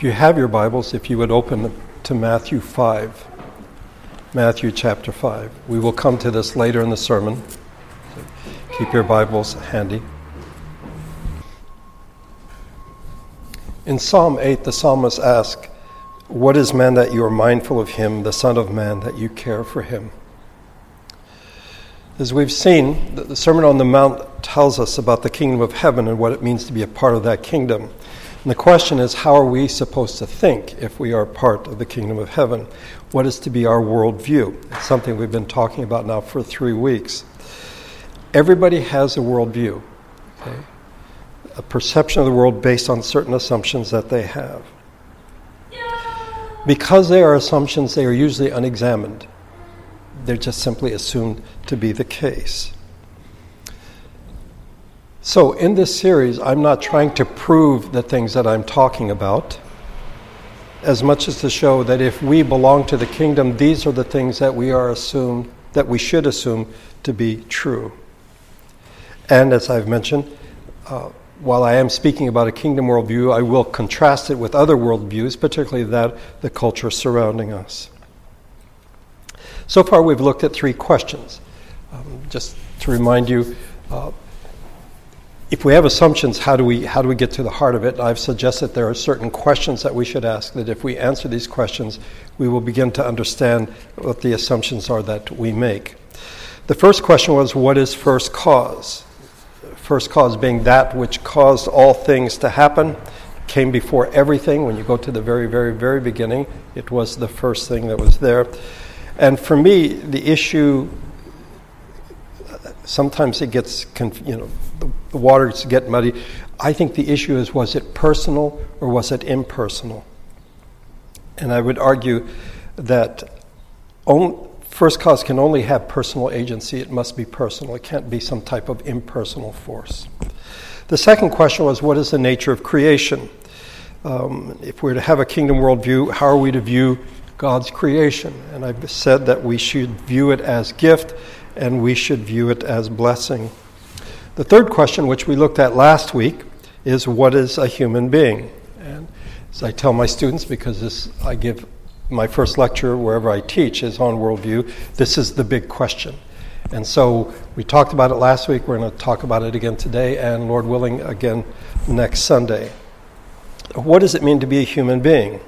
If you have your Bibles, if you would open to Matthew 5. Matthew chapter 5. We will come to this later in the sermon. So keep your Bibles handy. In Psalm 8, the psalmist asks, What is man that you are mindful of him, the Son of Man that you care for him? As we've seen, the Sermon on the Mount tells us about the kingdom of heaven and what it means to be a part of that kingdom. And the question is, how are we supposed to think if we are part of the kingdom of heaven? What is to be our worldview? It's something we've been talking about now for three weeks. Everybody has a worldview, okay? a perception of the world based on certain assumptions that they have. Because they are assumptions, they are usually unexamined. They're just simply assumed to be the case. So, in this series, I'm not trying to prove the things that I'm talking about, as much as to show that if we belong to the kingdom, these are the things that we are assumed, that we should assume to be true. And as I've mentioned, uh, while I am speaking about a kingdom worldview, I will contrast it with other worldviews, particularly that the culture surrounding us. So far, we've looked at three questions. Um, just to remind you, uh, if we have assumptions, how do we how do we get to the heart of it? I've suggested there are certain questions that we should ask. That if we answer these questions, we will begin to understand what the assumptions are that we make. The first question was, what is first cause? First cause being that which caused all things to happen, came before everything. When you go to the very, very, very beginning, it was the first thing that was there. And for me, the issue sometimes it gets, you know, the, the waters get muddy. I think the issue is was it personal or was it impersonal? And I would argue that first cause can only have personal agency. It must be personal. It can't be some type of impersonal force. The second question was what is the nature of creation? Um, if we're to have a kingdom worldview, how are we to view God's creation? And I've said that we should view it as gift and we should view it as blessing. The third question, which we looked at last week, is what is a human being? And as I tell my students, because this I give my first lecture wherever I teach is on worldview, this is the big question. And so we talked about it last week, we're going to talk about it again today, and Lord willing, again next Sunday. What does it mean to be a human being?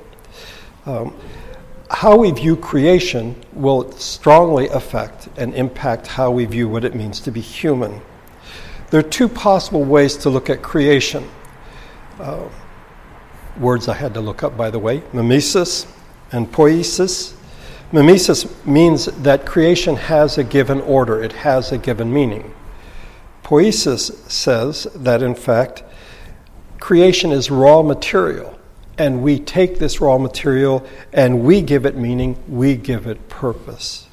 Um, how we view creation will strongly affect and impact how we view what it means to be human. There are two possible ways to look at creation. Uh, words I had to look up, by the way mimesis and poiesis. Mimesis means that creation has a given order, it has a given meaning. Poiesis says that, in fact, creation is raw material and we take this raw material and we give it meaning, we give it purpose.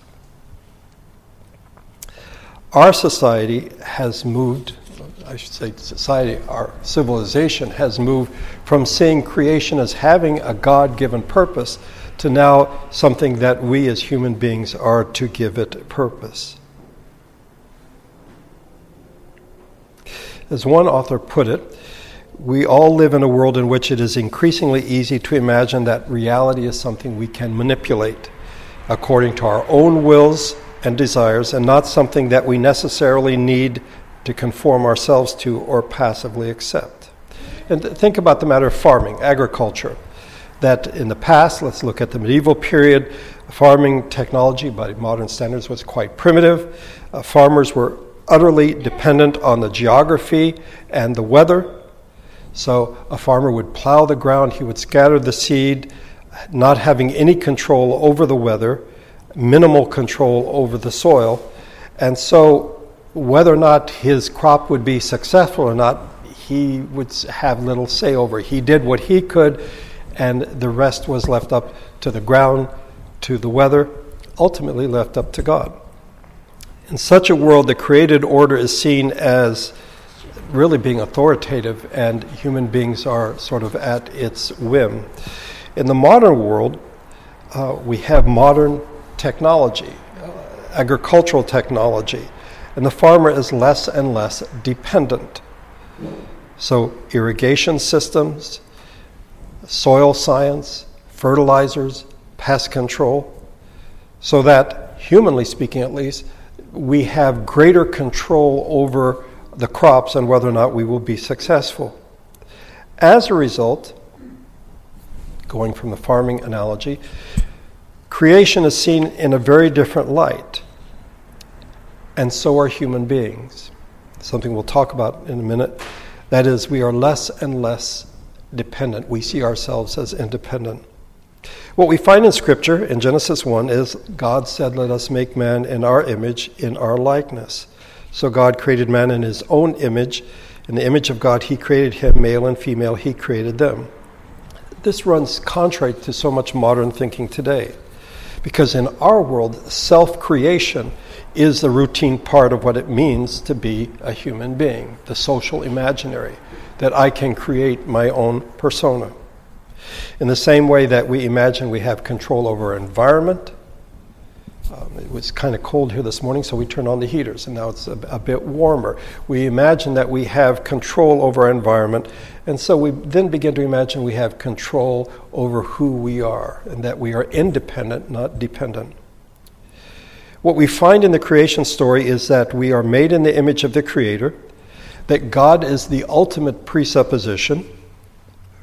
Our society has moved, I should say, society, our civilization has moved from seeing creation as having a God given purpose to now something that we as human beings are to give it purpose. As one author put it, we all live in a world in which it is increasingly easy to imagine that reality is something we can manipulate according to our own wills and desires and not something that we necessarily need to conform ourselves to or passively accept. And think about the matter of farming, agriculture. That in the past, let's look at the medieval period, farming technology by modern standards was quite primitive. Uh, farmers were utterly dependent on the geography and the weather so a farmer would plow the ground, he would scatter the seed, not having any control over the weather, minimal control over the soil. And so whether or not his crop would be successful or not, he would have little say over. He did what he could, and the rest was left up to the ground, to the weather, ultimately left up to God. In such a world, the created order is seen as really being authoritative, and human beings are sort of at its whim. In the modern world, uh, we have modern technology, uh, agricultural technology, and the farmer is less and less dependent. So, irrigation systems, soil science, fertilizers, pest control, so that, humanly speaking at least, we have greater control over the crops and whether or not we will be successful. As a result, going from the farming analogy, creation is seen in a very different light, and so are human beings. Something we'll talk about in a minute. That is, we are less and less dependent. We see ourselves as independent. What we find in Scripture in Genesis 1 is God said, Let us make man in our image, in our likeness. So God created man in his own image. In the image of God, he created him, male and female, he created them. This runs contrary to so much modern thinking today. Because in our world, self creation is the routine part of what it means to be a human being, the social imaginary, that I can create my own persona. In the same way that we imagine we have control over our environment, um, it was kind of cold here this morning, so we turned on the heaters, and now it's a, a, bit warmer. We imagine that we have control over our environment, and so we then begin to imagine we have control over who we are, and that we are independent, not dependent. What we find in the creation story is that we are made in the image of the Creator, that God is the ultimate presupposition,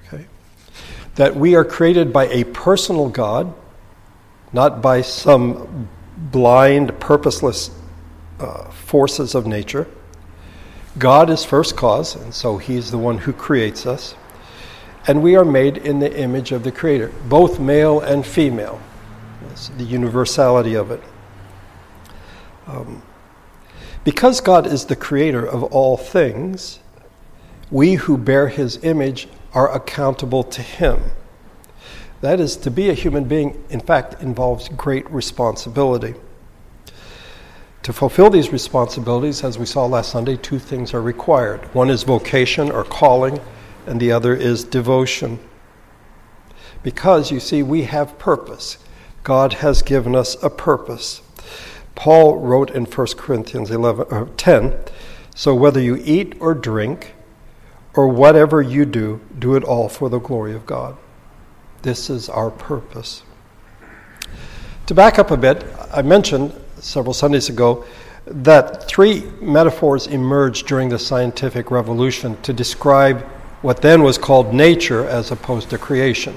okay? that we are created by a personal God, not by some blind, purposeless uh, forces of nature. God is first cause, and so He's the one who creates us. And we are made in the image of the Creator, both male and female. That's the universality of it. Um, because God is the Creator of all things, we who bear His image are accountable to Him. That is, to be a human being, in fact, involves great responsibility. To fulfill these responsibilities, as we saw last Sunday, two things are required one is vocation or calling, and the other is devotion. Because, you see, we have purpose. God has given us a purpose. Paul wrote in 1 Corinthians 11, uh, 10 So whether you eat or drink, or whatever you do, do it all for the glory of God. This is our purpose. To back up a bit, I mentioned several Sundays ago that three metaphors emerged during the scientific revolution to describe what then was called nature as opposed to creation.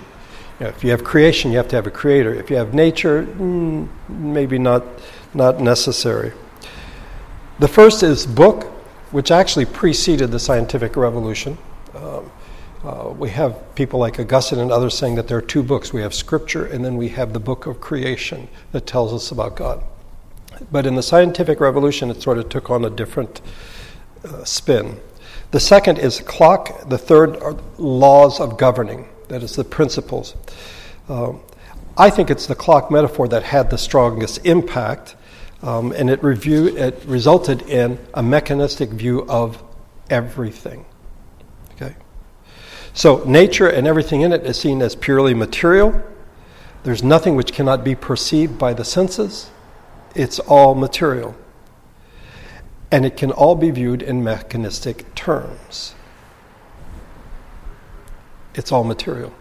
You know, if you have creation, you have to have a creator. If you have nature, mm, maybe not, not necessary. The first is book, which actually preceded the scientific revolution. Um, uh, we have people like Augustine and others saying that there are two books. We have Scripture, and then we have the book of creation that tells us about God. But in the scientific revolution, it sort of took on a different uh, spin. The second is clock. The third are laws of governing, that is, the principles. Um, I think it's the clock metaphor that had the strongest impact, um, and it, review, it resulted in a mechanistic view of everything. So, nature and everything in it is seen as purely material. There's nothing which cannot be perceived by the senses. It's all material. And it can all be viewed in mechanistic terms. It's all material.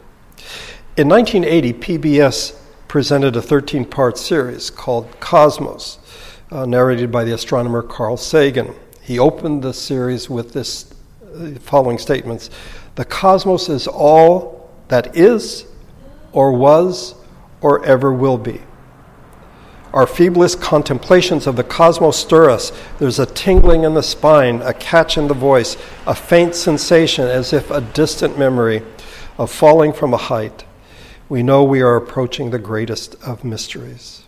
In 1980, PBS presented a 13 part series called Cosmos, uh, narrated by the astronomer Carl Sagan. He opened the series with this uh, following statements the cosmos is all that is, or was, or ever will be. Our feeblest contemplations of the cosmos stir us. There's a tingling in the spine, a catch in the voice, a faint sensation as if a distant memory of falling from a height. We know we are approaching the greatest of mysteries.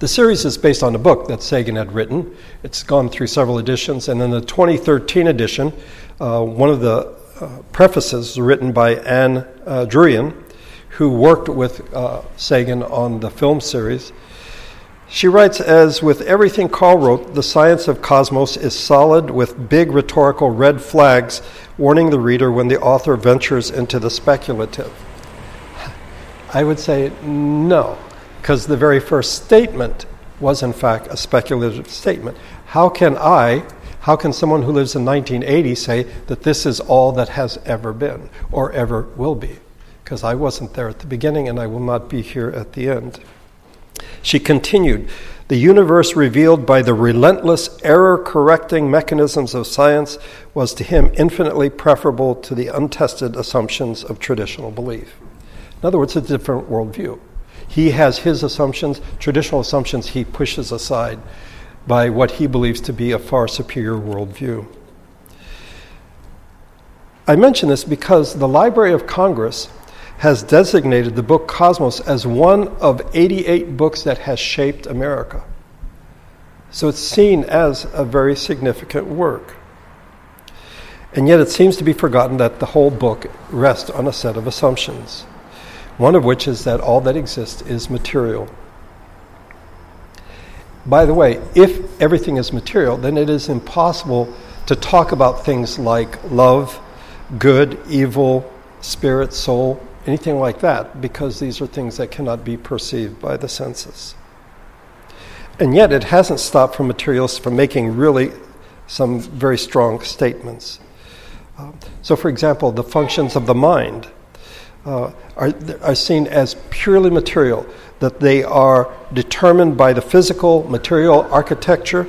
The series is based on a book that Sagan had written. It's gone through several editions, and in the 2013 edition, uh, one of the uh, prefaces written by Ann uh, Druyan, who worked with uh, Sagan on the film series. She writes, as with everything Carl wrote, the science of cosmos is solid with big rhetorical red flags warning the reader when the author ventures into the speculative. I would say no, because the very first statement was, in fact, a speculative statement. How can I How can someone who lives in 1980 say that this is all that has ever been or ever will be? Because I wasn't there at the beginning and I will not be here at the end. She continued The universe revealed by the relentless error correcting mechanisms of science was to him infinitely preferable to the untested assumptions of traditional belief. In other words, a different worldview. He has his assumptions, traditional assumptions he pushes aside by what he believes to be a far superior worldview. I mention this because the Library of Congress has designated the book Cosmos as one of 88 books that has shaped America. So it's seen as a very significant work. And yet it seems to be forgotten that the whole book rests on a set of assumptions, one of which is that all that exists is material. By the way, if everything is material, then it is impossible to talk about things like love, good, evil, spirit, soul, anything like that, because these are things that cannot be perceived by the senses. And yet, it hasn't stopped from materialists from making really some very strong statements. Uh, so, for example, the functions of the mind uh, are, are seen as purely material, that they are determined by the physical, material architecture,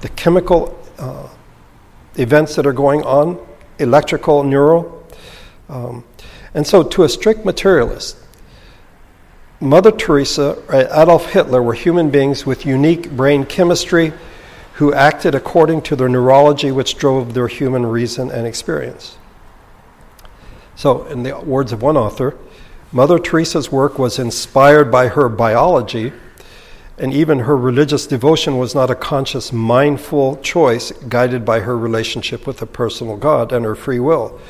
the chemical uh, events that are going on, electrical, neural. Um, and so, to a strict materialist, Mother Teresa or Adolf Hitler were human beings with unique brain chemistry who acted according to their neurology, which drove their human reason and experience. So, in the words of one author, Mother Teresa's work was inspired by her biology, and even her religious devotion was not a conscious, mindful choice guided by her relationship with a personal God and her free will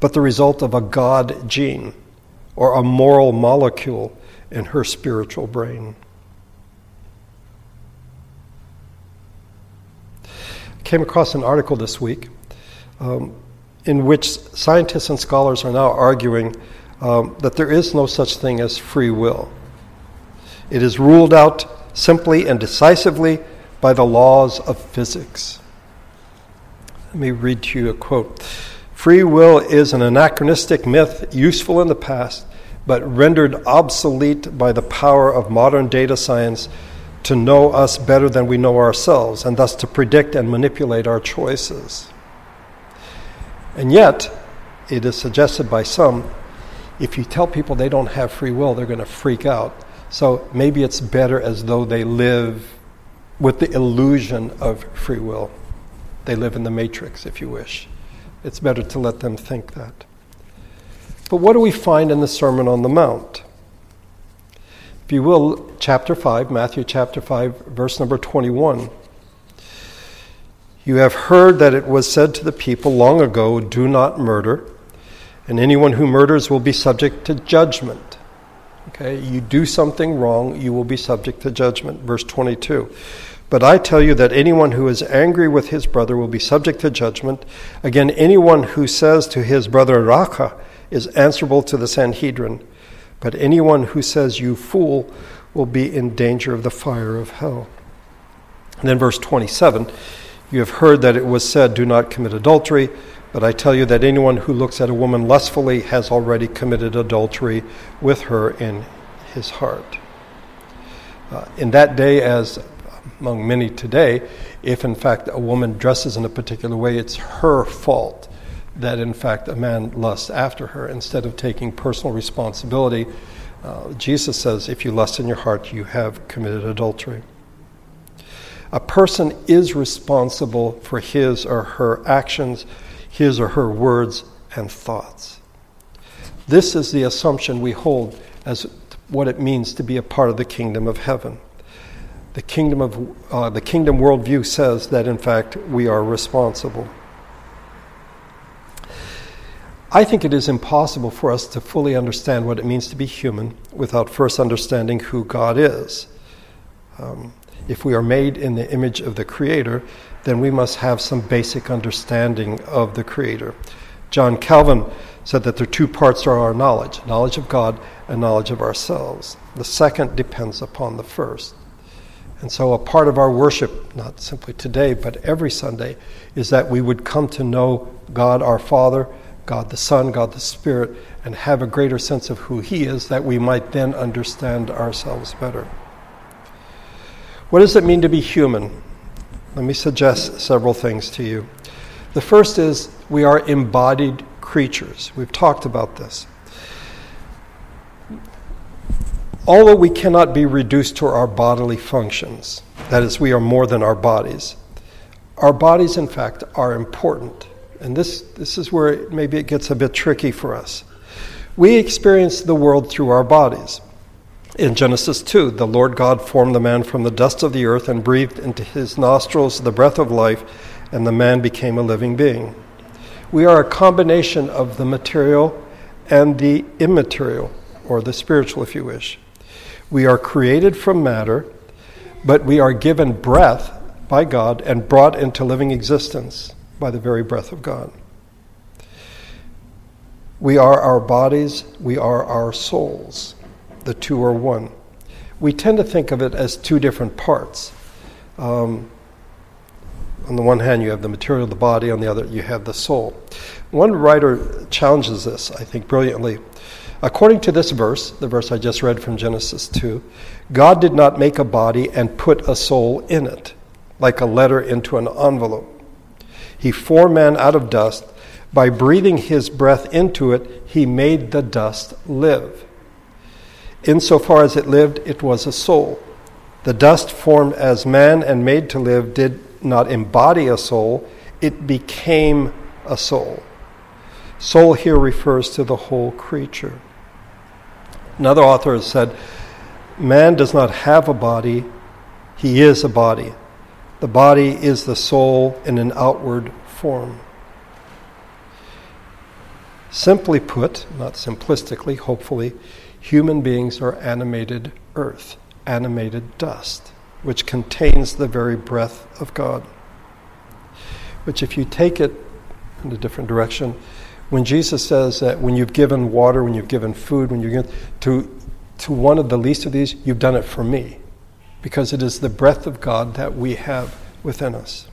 but the result of a God gene or a moral molecule in her spiritual brain. Came across an article this week um, in which scientists and scholars are now arguing um, that there is no such thing as free will. It is ruled out simply and decisively by the laws of physics. Let me read to you a quote. Free will is an anachronistic myth useful in the past, but rendered obsolete by the power of modern data science to know us better than we know ourselves, and thus to predict and manipulate our choices. And yet, it is suggested by some if you tell people they don't have free will, they're going to freak out. So maybe it's better as though they live with the illusion of free will. They live in the matrix, if you wish it's better to let them think that. But what do we find in the Sermon on the Mount? If you will, chapter 5, Matthew chapter 5, verse number 21. You have heard that it was said to the people long ago, Do not murder, and anyone who murders will be subject to judgment. Okay, you do something wrong, you will be subject to judgment. Verse 22. But I tell you that anyone who is angry with his brother will be subject to judgment. Again, anyone who says to his brother Raca is answerable to the Sanhedrin. But anyone who says, You fool, will be in danger of the fire of hell. And then, verse 27 You have heard that it was said, Do not commit adultery. But I tell you that anyone who looks at a woman lustfully has already committed adultery with her in his heart. Uh, in that day, as among many today, if in fact a woman dresses in a particular way, it's her fault that in fact a man lusts after her instead of taking personal responsibility. Uh, Jesus says, if you lust in your heart, you have committed adultery. A person is responsible for his or her actions, his or her words and thoughts. This is the assumption we hold as what it means to be a part of the kingdom of heaven the kingdom of uh, the kingdom worldview says that in fact we are responsible. I think it is impossible for us to fully understand what it means to be human without first understanding who God is. Um, if we are made in the image of the Creator, then we must have some basic understanding of the Creator. John Calvin said that there are two parts to our knowledge knowledge of God and knowledge of ourselves. The second depends upon the first. And so, a part of our worship, not simply today, but every Sunday, is that we would come to know God our Father, God the Son, God the Spirit, and have a greater sense of who He is, that we might then understand ourselves better. What does it mean to be human? Let me suggest several things to you. The first is we are embodied creatures. We've talked about this. Although we cannot be reduced to our bodily functions, that is, we are more than our bodies, our bodies, in fact, are important. And this, this is where maybe it gets a bit tricky for us. We experience the world through our bodies. In Genesis 2, the Lord God formed the man from the dust of the earth and breathed into his nostrils the breath of life, and the man became a living being. We are a combination of the material and the immaterial, or the spiritual, if you wish. We are created from matter, but we are given breath by God and brought into living existence by the very breath of God. We are our bodies, we are our souls. The two are one. We tend to think of it as two different parts. Um, on the one hand, you have the material the body, on the other, you have the soul. One writer challenges this, I think, brilliantly. According to this verse, the verse I just read from Genesis 2, God did not make a body and put a soul in it, like a letter into an envelope. He formed man out of dust. By breathing his breath into it, he made the dust live. Insofar as it lived, it was a soul. The dust formed as man and made to live did not embody a soul, it became a soul. Soul here refers to the whole creature. Another author has said, Man does not have a body, he is a body. The body is the soul in an outward form. Simply put, not simplistically, hopefully, human beings are animated earth, animated dust, which contains the very breath of God. Which, if you take it in a different direction, when Jesus says that when you've given water, when you've given food, when you're given to, to one of the least of these, you've done it for me. Because it is the breath of God that we have within us.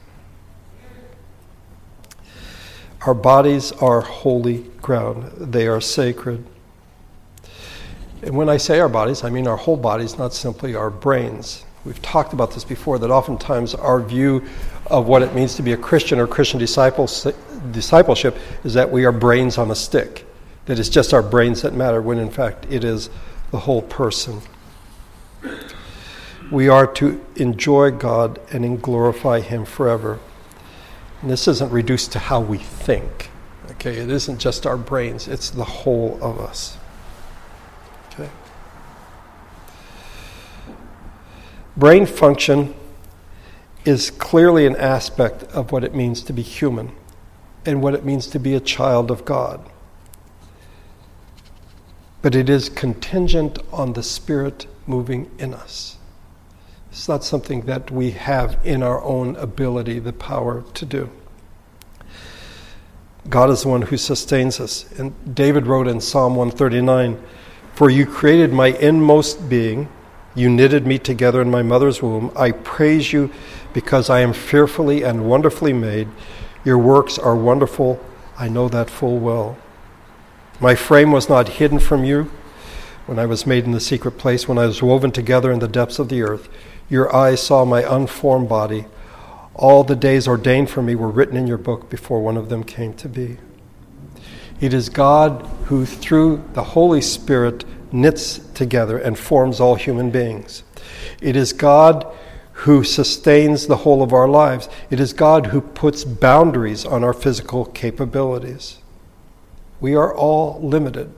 Our bodies are holy ground, they are sacred. And when I say our bodies, I mean our whole bodies, not simply our brains. We've talked about this before that oftentimes our view of what it means to be a Christian or Christian discipleship is that we are brains on a stick, that it's just our brains that matter, when in fact it is the whole person. We are to enjoy God and glorify Him forever. And this isn't reduced to how we think. Okay, it isn't just our brains, it's the whole of us. Okay. Brain function is clearly an aspect of what it means to be human and what it means to be a child of God. But it is contingent on the Spirit moving in us. It's not something that we have in our own ability, the power to do. God is the one who sustains us. And David wrote in Psalm 139 For you created my inmost being, you knitted me together in my mother's womb. I praise you because I am fearfully and wonderfully made. Your works are wonderful. I know that full well. My frame was not hidden from you when I was made in the secret place, when I was woven together in the depths of the earth. Your eyes saw my unformed body. All the days ordained for me were written in your book before one of them came to be. It is God who, through the Holy Spirit, knits together and forms all human beings. It is God who sustains the whole of our lives. It is God who puts boundaries on our physical capabilities. We are all limited.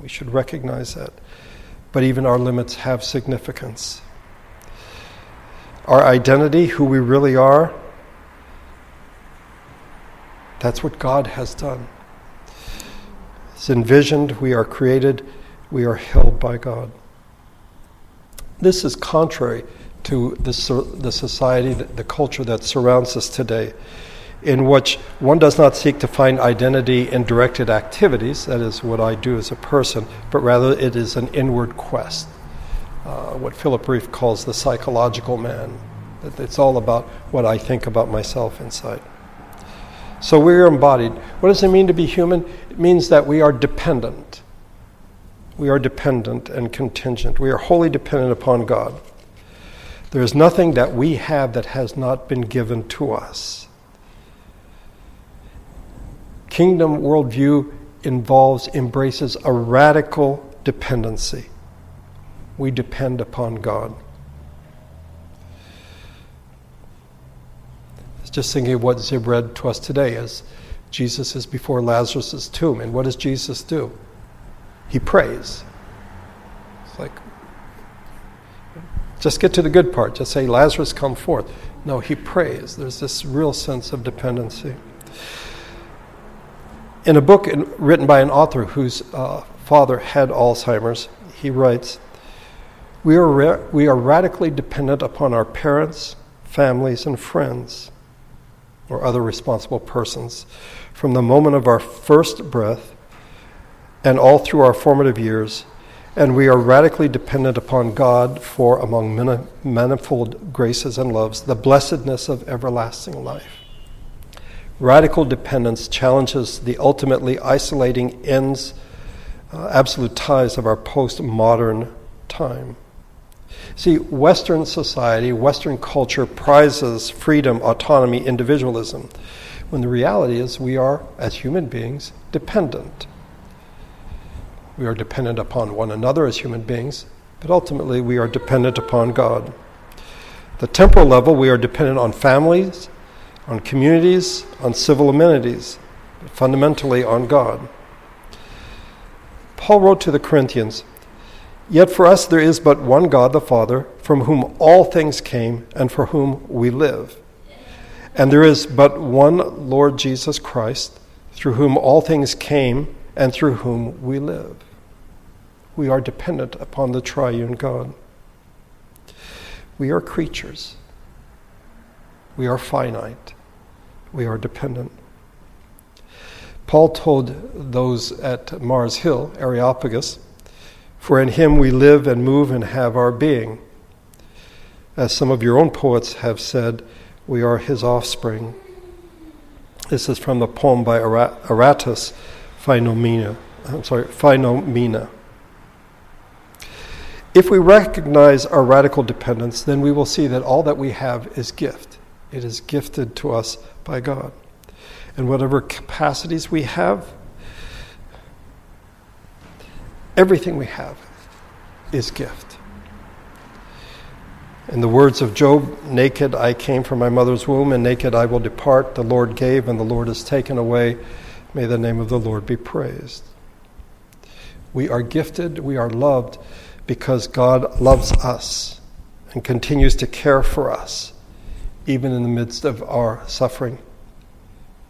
We should recognize that. But even our limits have significance our identity, who we really are, that's what God has done. It's envisioned, we are created, we are held by God. This is contrary to the, the society, the culture that surrounds us today, in which one does not seek to find identity in directed activities, that is what I do as a person, but rather it is an inward quest uh, what Philip Rieff calls the psychological man. It's all about what I think about myself inside. So we are embodied. What does it mean to be human? It means that we are dependent. We are dependent and contingent. We are wholly dependent upon God. There is nothing that we have that has not been given to us. Kingdom worldview involves, embraces a radical dependency. We depend upon God. Just thinking of what Zib read to us today as Jesus is before Lazarus' tomb. And what does Jesus do? He prays. It's like, just get to the good part. Just say, Lazarus, come forth. No, he prays. There's this real sense of dependency. In a book written by an author whose uh, father had Alzheimer's, he writes, we are, ra- we are radically dependent upon our parents, families, and friends, or other responsible persons, from the moment of our first breath and all through our formative years and we are radically dependent upon God for, among manifold graces and loves, the blessedness of everlasting life. Radical dependence challenges the ultimately isolating ends, uh, absolute ties of our postmodern time. See, Western society, Western culture prizes freedom, autonomy, individualism, when the reality is we are, as human beings, dependent. We are dependent upon one another as human beings, but ultimately we are dependent upon God. The temporal level, we are dependent on families, on communities, on civil amenities, but fundamentally on God. Paul wrote to the Corinthians, Yet for us there is but one God, the Father, from whom all things came and for whom we live. And there is but one Lord Jesus Christ, through whom all things came and through whom we live we are dependent upon the triune God. We are creatures. We are finite. We are dependent. Paul told those at Mars Hill, Areopagus, For in him we live and move and have our being. As some of your own poets have said, we are his offspring. This is from the poem by Aratus, Philomena. I'm sorry, Philomena. If we recognize our radical dependence, then we will see that all that we have is gift. It is gifted to us by God. And whatever capacities we have, everything we have is gift. In the words of Job, naked I came from my mother's womb, and naked I will depart. The Lord gave, and the Lord has taken away. May the name of the Lord be praised. We are gifted, we are loved because God loves us and continues to care for us, even in the midst of our suffering,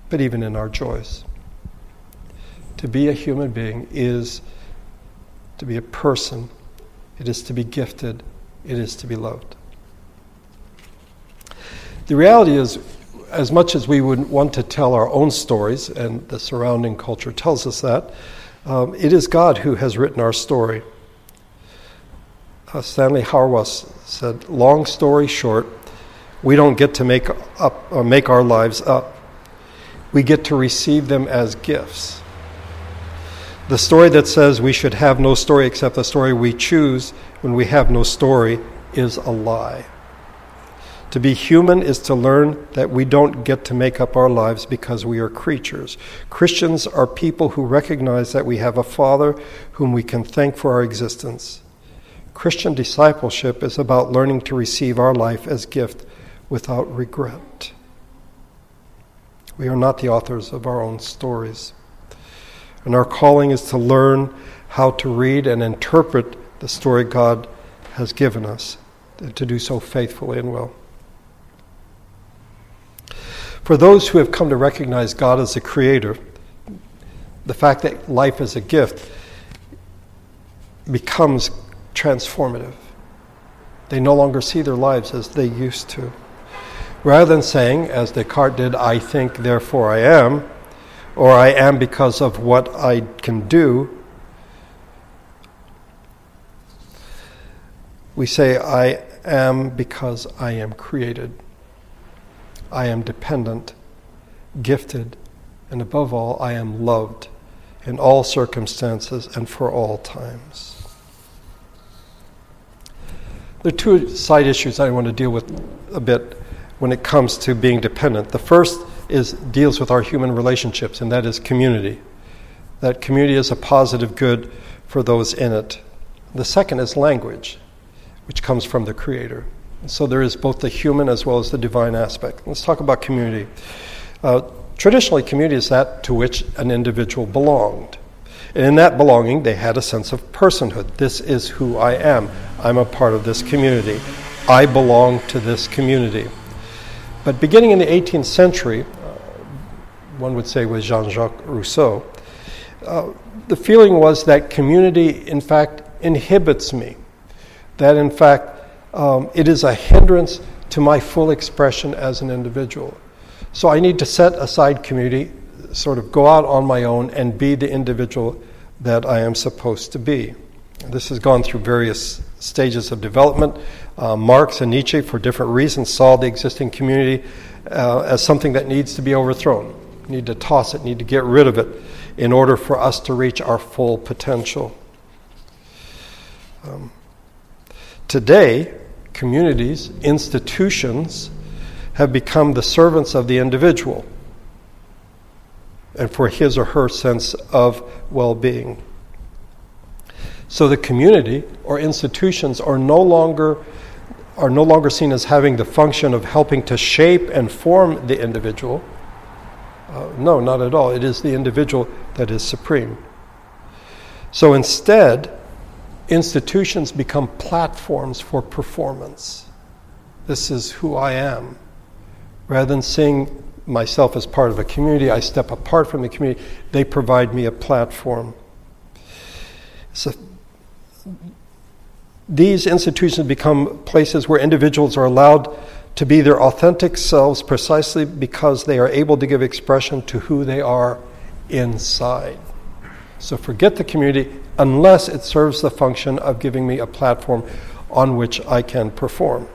but even in our joys. To be a human being is to be a person, it is to be gifted, it is to be loved. The reality is, as much as we would want to tell our own stories, and the surrounding culture tells us that, um, it is God who has written our story uh, Stanley Hauerwas said, "Long story short, we don't get to make up or make our lives up. We get to receive them as gifts. The story that says we should have no story except the story we choose when we have no story is a lie." To be human is to learn that we don't get to make up our lives because we are creatures. Christians are people who recognize that we have a Father whom we can thank for our existence. Christian discipleship is about learning to receive our life as gift without regret. We are not the authors of our own stories. And our calling is to learn how to read and interpret the story God has given us, and to do so faithfully and well. For those who have come to recognize God as the creator, the fact that life is a gift becomes transformative. They no longer see their lives as they used to. Rather than saying, as Descartes did, I think, therefore I am, or I am because of what I can do, We say, I am because I am created. I am dependent, gifted, and above all, I am loved in all circumstances and for all times. There are two side issues I want to deal with a bit when it comes to being dependent. The first is deals with our human relationships, and that is community. That community is a positive good for those in it. The second is language, which comes from the Creator. So there is both the human as well as the divine aspect. Let's talk about community. Uh, traditionally, community is that to which an individual belonged. And in that belonging, they had a sense of personhood. This is who I am. I'm a part of this community. I belong to this community. But beginning in the 18th century, uh, one would say with Jean Jacques Rousseau, uh, the feeling was that community, in fact, inhibits me. That, in fact, um, it is a hindrance to my full expression as an individual. So I need to set aside community, sort of go out on my own and be the individual that I am supposed to be. This has gone through various stages of development. Uh, Marx and Nietzsche, for different reasons, saw the existing community uh, as something that needs to be overthrown. Need to toss it, need to get rid of it in order for us to reach our full potential. Um, today, communities, institutions, have become the servants of the individual and for his or her sense of well being. So the community or institutions are no longer are no longer seen as having the function of helping to shape and form the individual. Uh, no, not at all. It is the individual that is supreme. So instead, institutions become platforms for performance. This is who I am. Rather than seeing myself as part of a community, I step apart from the community. They provide me a platform. So these institutions become places where individuals are allowed to be their authentic selves precisely because they are able to give expression to who they are inside. So forget the community unless it serves the function of giving me a platform on which I can perform.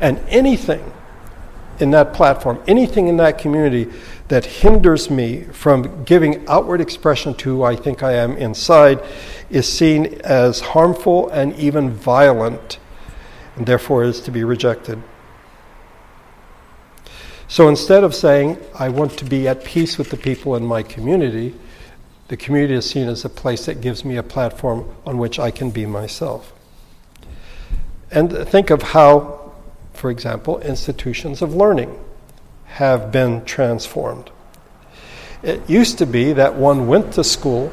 And anything in that platform, anything in that community that hinders me from giving outward expression to who I think I am inside is seen as harmful and even violent, and therefore is to be rejected. So instead of saying, I want to be at peace with the people in my community, the community is seen as a place that gives me a platform on which I can be myself. And think of how for example, institutions of learning have been transformed. It used to be that one went to school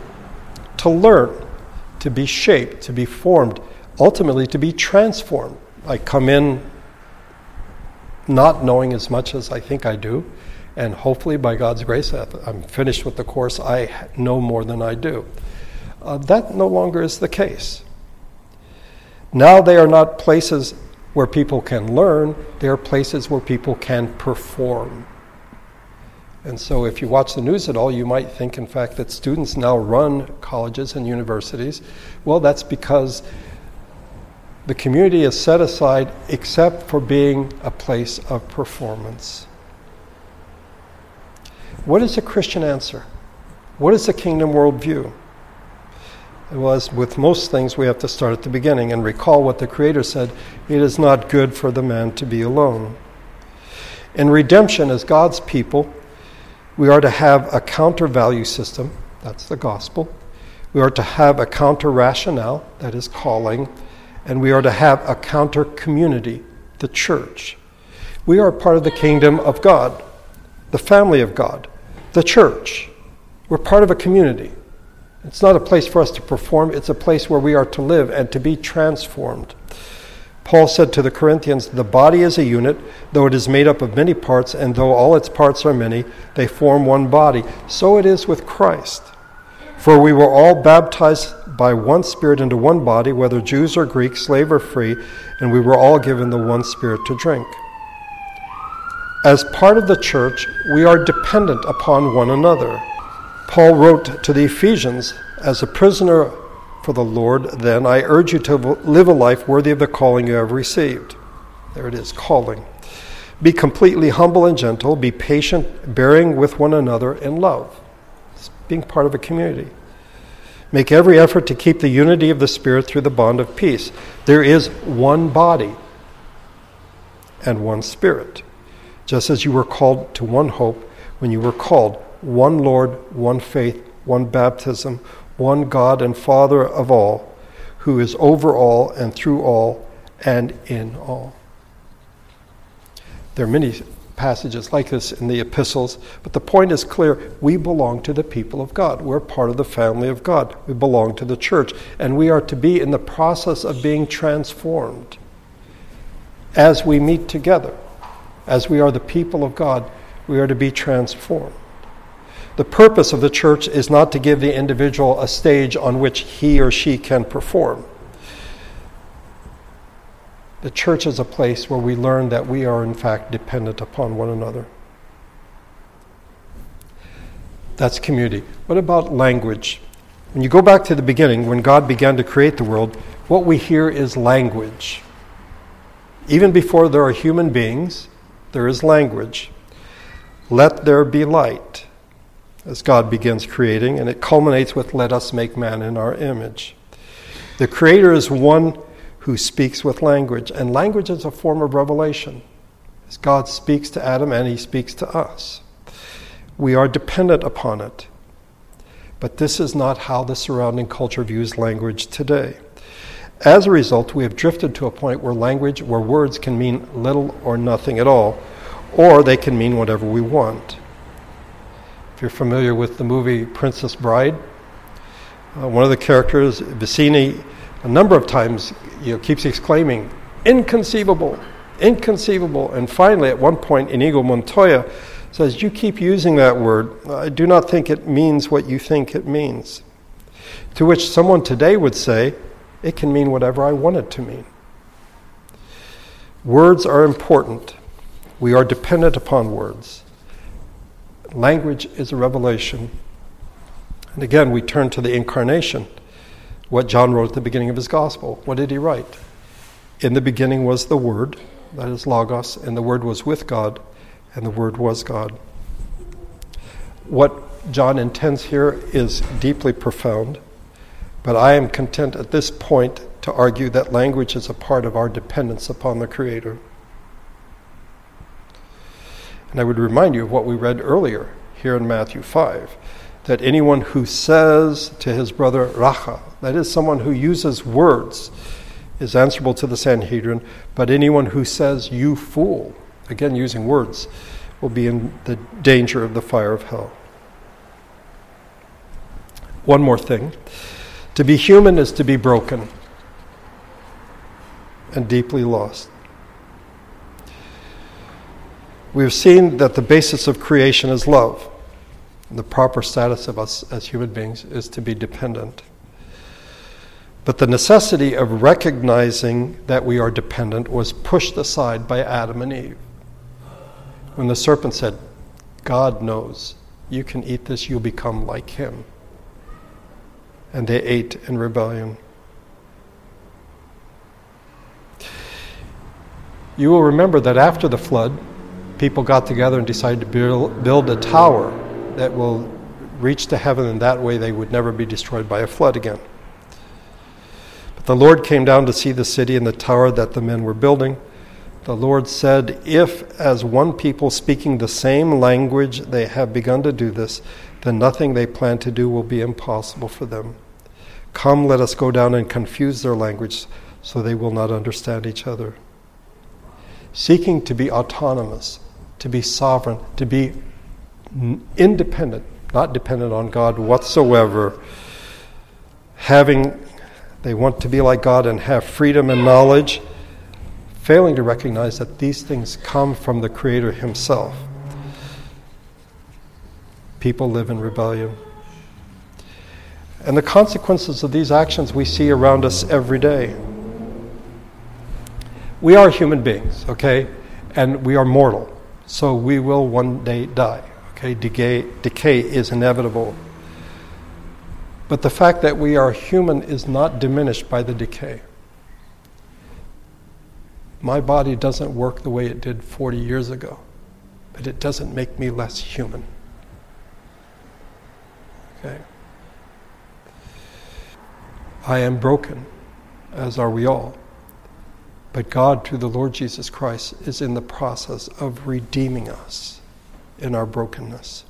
to learn, to be shaped, to be formed, ultimately to be transformed. I come in not knowing as much as I think I do, and hopefully, by God's grace, I'm finished with the course, I know more than I do. Uh, that no longer is the case. Now they are not places where people can learn, there are places where people can perform. And so, if you watch the news at all, you might think, in fact, that students now run colleges and universities. Well, that's because the community is set aside except for being a place of performance. What is the Christian answer? What is the kingdom worldview? It was with most things we have to start at the beginning and recall what the Creator said it is not good for the man to be alone. In redemption, as God's people, we are to have a counter value system, that's the gospel. We are to have a counter rationale, that is calling. And we are to have a counter community, the church. We are part of the kingdom of God, the family of God, the church. We're part of a community. It's not a place for us to perform, it's a place where we are to live and to be transformed. Paul said to the Corinthians, The body is a unit, though it is made up of many parts, and though all its parts are many, they form one body. So it is with Christ. For we were all baptized by one Spirit into one body, whether Jews or Greeks, slave or free, and we were all given the one Spirit to drink. As part of the church, we are dependent upon one another. Paul wrote to the Ephesians, As a prisoner for the Lord, then I urge you to live a life worthy of the calling you have received. There it is, calling. Be completely humble and gentle. Be patient, bearing with one another in love. It's being part of a community. Make every effort to keep the unity of the Spirit through the bond of peace. There is one body and one Spirit, just as you were called to one hope when you were called, one Lord, one faith, one baptism, one God and Father of all, who is over all and through all and in all. There are many passages like this in the epistles, but the point is clear. We belong to the people of God. We're part of the family of God. We belong to the church, and we are to be in the process of being transformed as we meet together. As we are the people of God, we are to be transformed. The purpose of the church is not to give the individual a stage on which he or she can perform. The church is a place where we learn that we are, in fact, dependent upon one another. That's community. What about language? When you go back to the beginning, when God began to create the world, what we hear is language. Even before there are human beings, there is language. Let there be light, as God begins creating, and it culminates with, Let us make man in our image. The Creator is one who speaks with language. And language is a form of revelation. As God speaks to Adam and he speaks to us. We are dependent upon it. But this is not how the surrounding culture views language today. As a result, we have drifted to a point where language, where words can mean little or nothing at all, or they can mean whatever we want. If you're familiar with the movie Princess Bride, uh, one of the characters, Vizzini, a number of times you know, keeps exclaiming, inconceivable, inconceivable. And finally, at one point, Inigo Montoya says, You keep using that word. I do not think it means what you think it means. To which someone today would say, It can mean whatever I want it to mean. Words are important. We are dependent upon words. Language is a revelation. And again, we turn to the incarnation what John wrote at the beginning of his gospel. What did he write? In the beginning was the Word, that is Logos, and the Word was with God, and the Word was God. What John intends here is deeply profound, but I am content at this point to argue that language is a part of our dependence upon the Creator. And I would remind you of what we read earlier here in Matthew 5 that anyone who says to his brother racha, that is someone who uses words, is answerable to the Sanhedrin, but anyone who says you fool, again using words, will be in the danger of the fire of hell. One more thing. To be human is to be broken and deeply lost. We've seen that the basis of creation is love. The proper status of us as human beings is to be dependent. But the necessity of recognizing that we are dependent was pushed aside by Adam and Eve. When the serpent said, God knows, you can eat this, you'll become like him. And they ate in rebellion. You will remember that after the flood, people got together and decided to build, build a tower that will reach to heaven, and that way they would never be destroyed by a flood again. But the Lord came down to see the city and the tower that the men were building. The Lord said, If, as one people speaking the same language, they have begun to do this, then nothing they plan to do will be impossible for them. Come, let us go down and confuse their language so they will not understand each other. Seeking to be autonomous, to be sovereign, to be independent, not dependent on God whatsoever, having, they want to be like God and have freedom and knowledge, failing to recognize that these things come from the Creator Himself. People live in rebellion. And the consequences of these actions we see around us every day. We are human beings, okay? And we are mortal. So we will one day die. Okay, decay, decay is inevitable. But the fact that we are human is not diminished by the decay. My body doesn't work the way it did 40 years ago, but it doesn't make me less human. Okay? I am broken, as are we all. But God, through the Lord Jesus Christ, is in the process of redeeming us in our brokenness.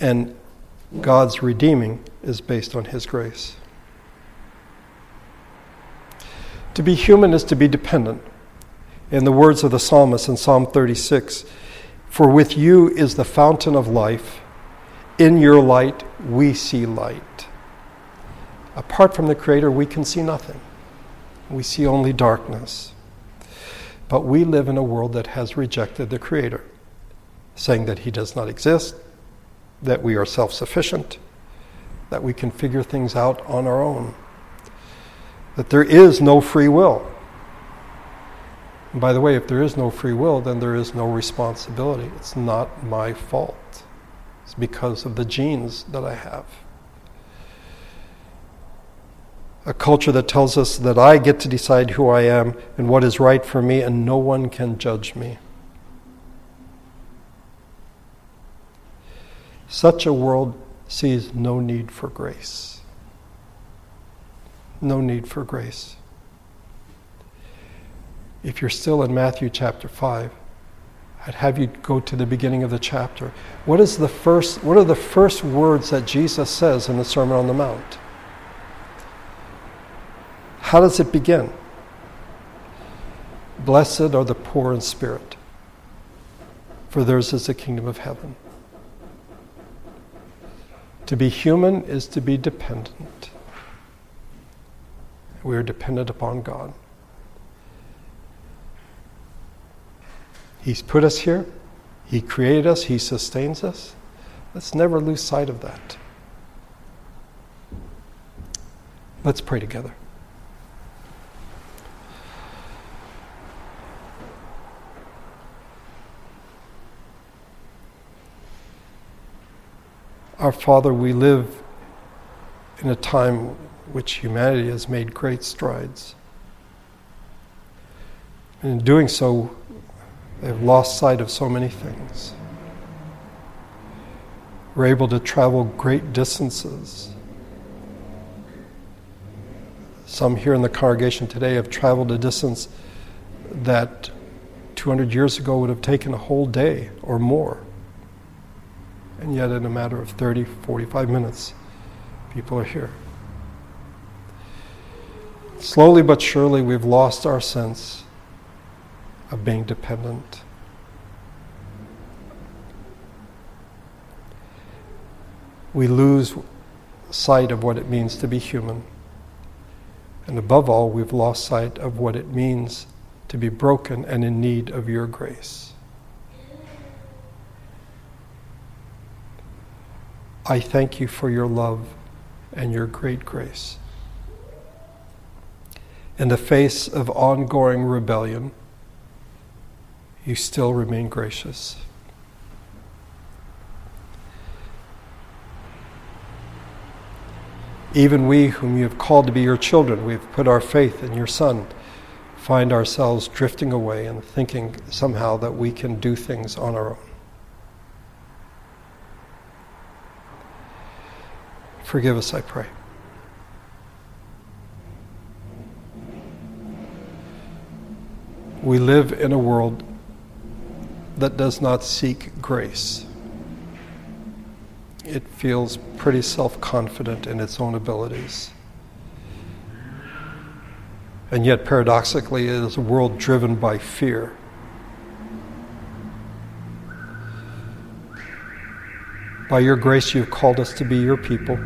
And God's redeeming is based on His grace. To be human is to be dependent. In the words of the psalmist in Psalm 36, for with you is the fountain of life. In your light, we see light. Apart from the Creator, we can see nothing. We see only darkness. But we live in a world that has rejected the Creator, saying that He does not exist, that we are self sufficient, that we can figure things out on our own, that there is no free will. And by the way, if there is no free will, then there is no responsibility. It's not my fault. It's because of the genes that I have. A culture that tells us that I get to decide who I am and what is right for me, and no one can judge me. Such a world sees no need for grace. No need for grace if you're still in Matthew chapter 5, I'd have you go to the beginning of the chapter. What is the first what are the first words that Jesus says in the Sermon on the Mount? How does it begin? Blessed are the poor in spirit, for theirs is the kingdom of heaven. To be human is to be dependent. We are dependent upon God. He's put us here, He created us, He sustains us. Let's never lose sight of that. Let's pray together. Our Father, we live in a time which humanity has made great strides. And in doing so, They've lost sight of so many things. We're able to travel great distances. Some here in the congregation today have traveled a distance that 200 years ago would have taken a whole day or more. And yet, in a matter of 30, 45 minutes, people are here. Slowly but surely, we've lost our sense of being dependent. We lose sight of what it means to be human. And above all, we've lost sight of what it means to be broken and in need of your grace. I thank you for your love and your great grace. In the face of ongoing rebellion, you still remain gracious. Even we, whom you have called to be your children, we have put our faith in your Son, find ourselves drifting away and thinking somehow that we can do things on our own. Forgive us, I pray. We live in a world that does not seek grace. It feels pretty self confident in its own abilities. And yet, paradoxically, it is a world driven by fear. By your grace, you've called us to be your people.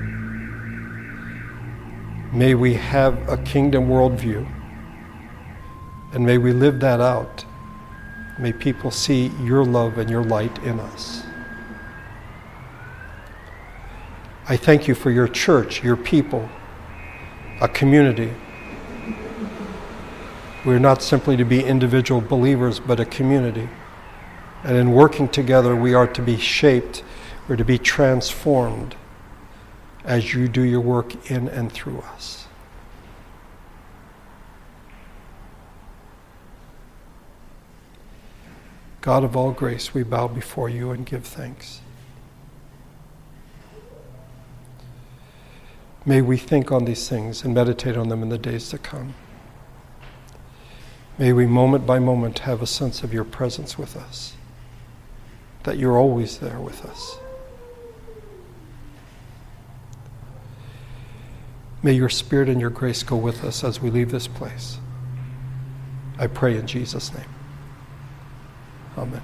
May we have a kingdom worldview, and may we live that out May people see your love and your light in us. I thank you for your church, your people, a community. We're not simply to be individual believers, but a community. And in working together, we are to be shaped We're to be transformed as you do your work in and through us. God of all grace, we bow before you and give thanks. May we think on these things and meditate on them in the days to come. May we, moment by moment, have a sense of your presence with us, that you're always there with us. May your spirit and your grace go with us as we leave this place. I pray in Jesus' name. Amen.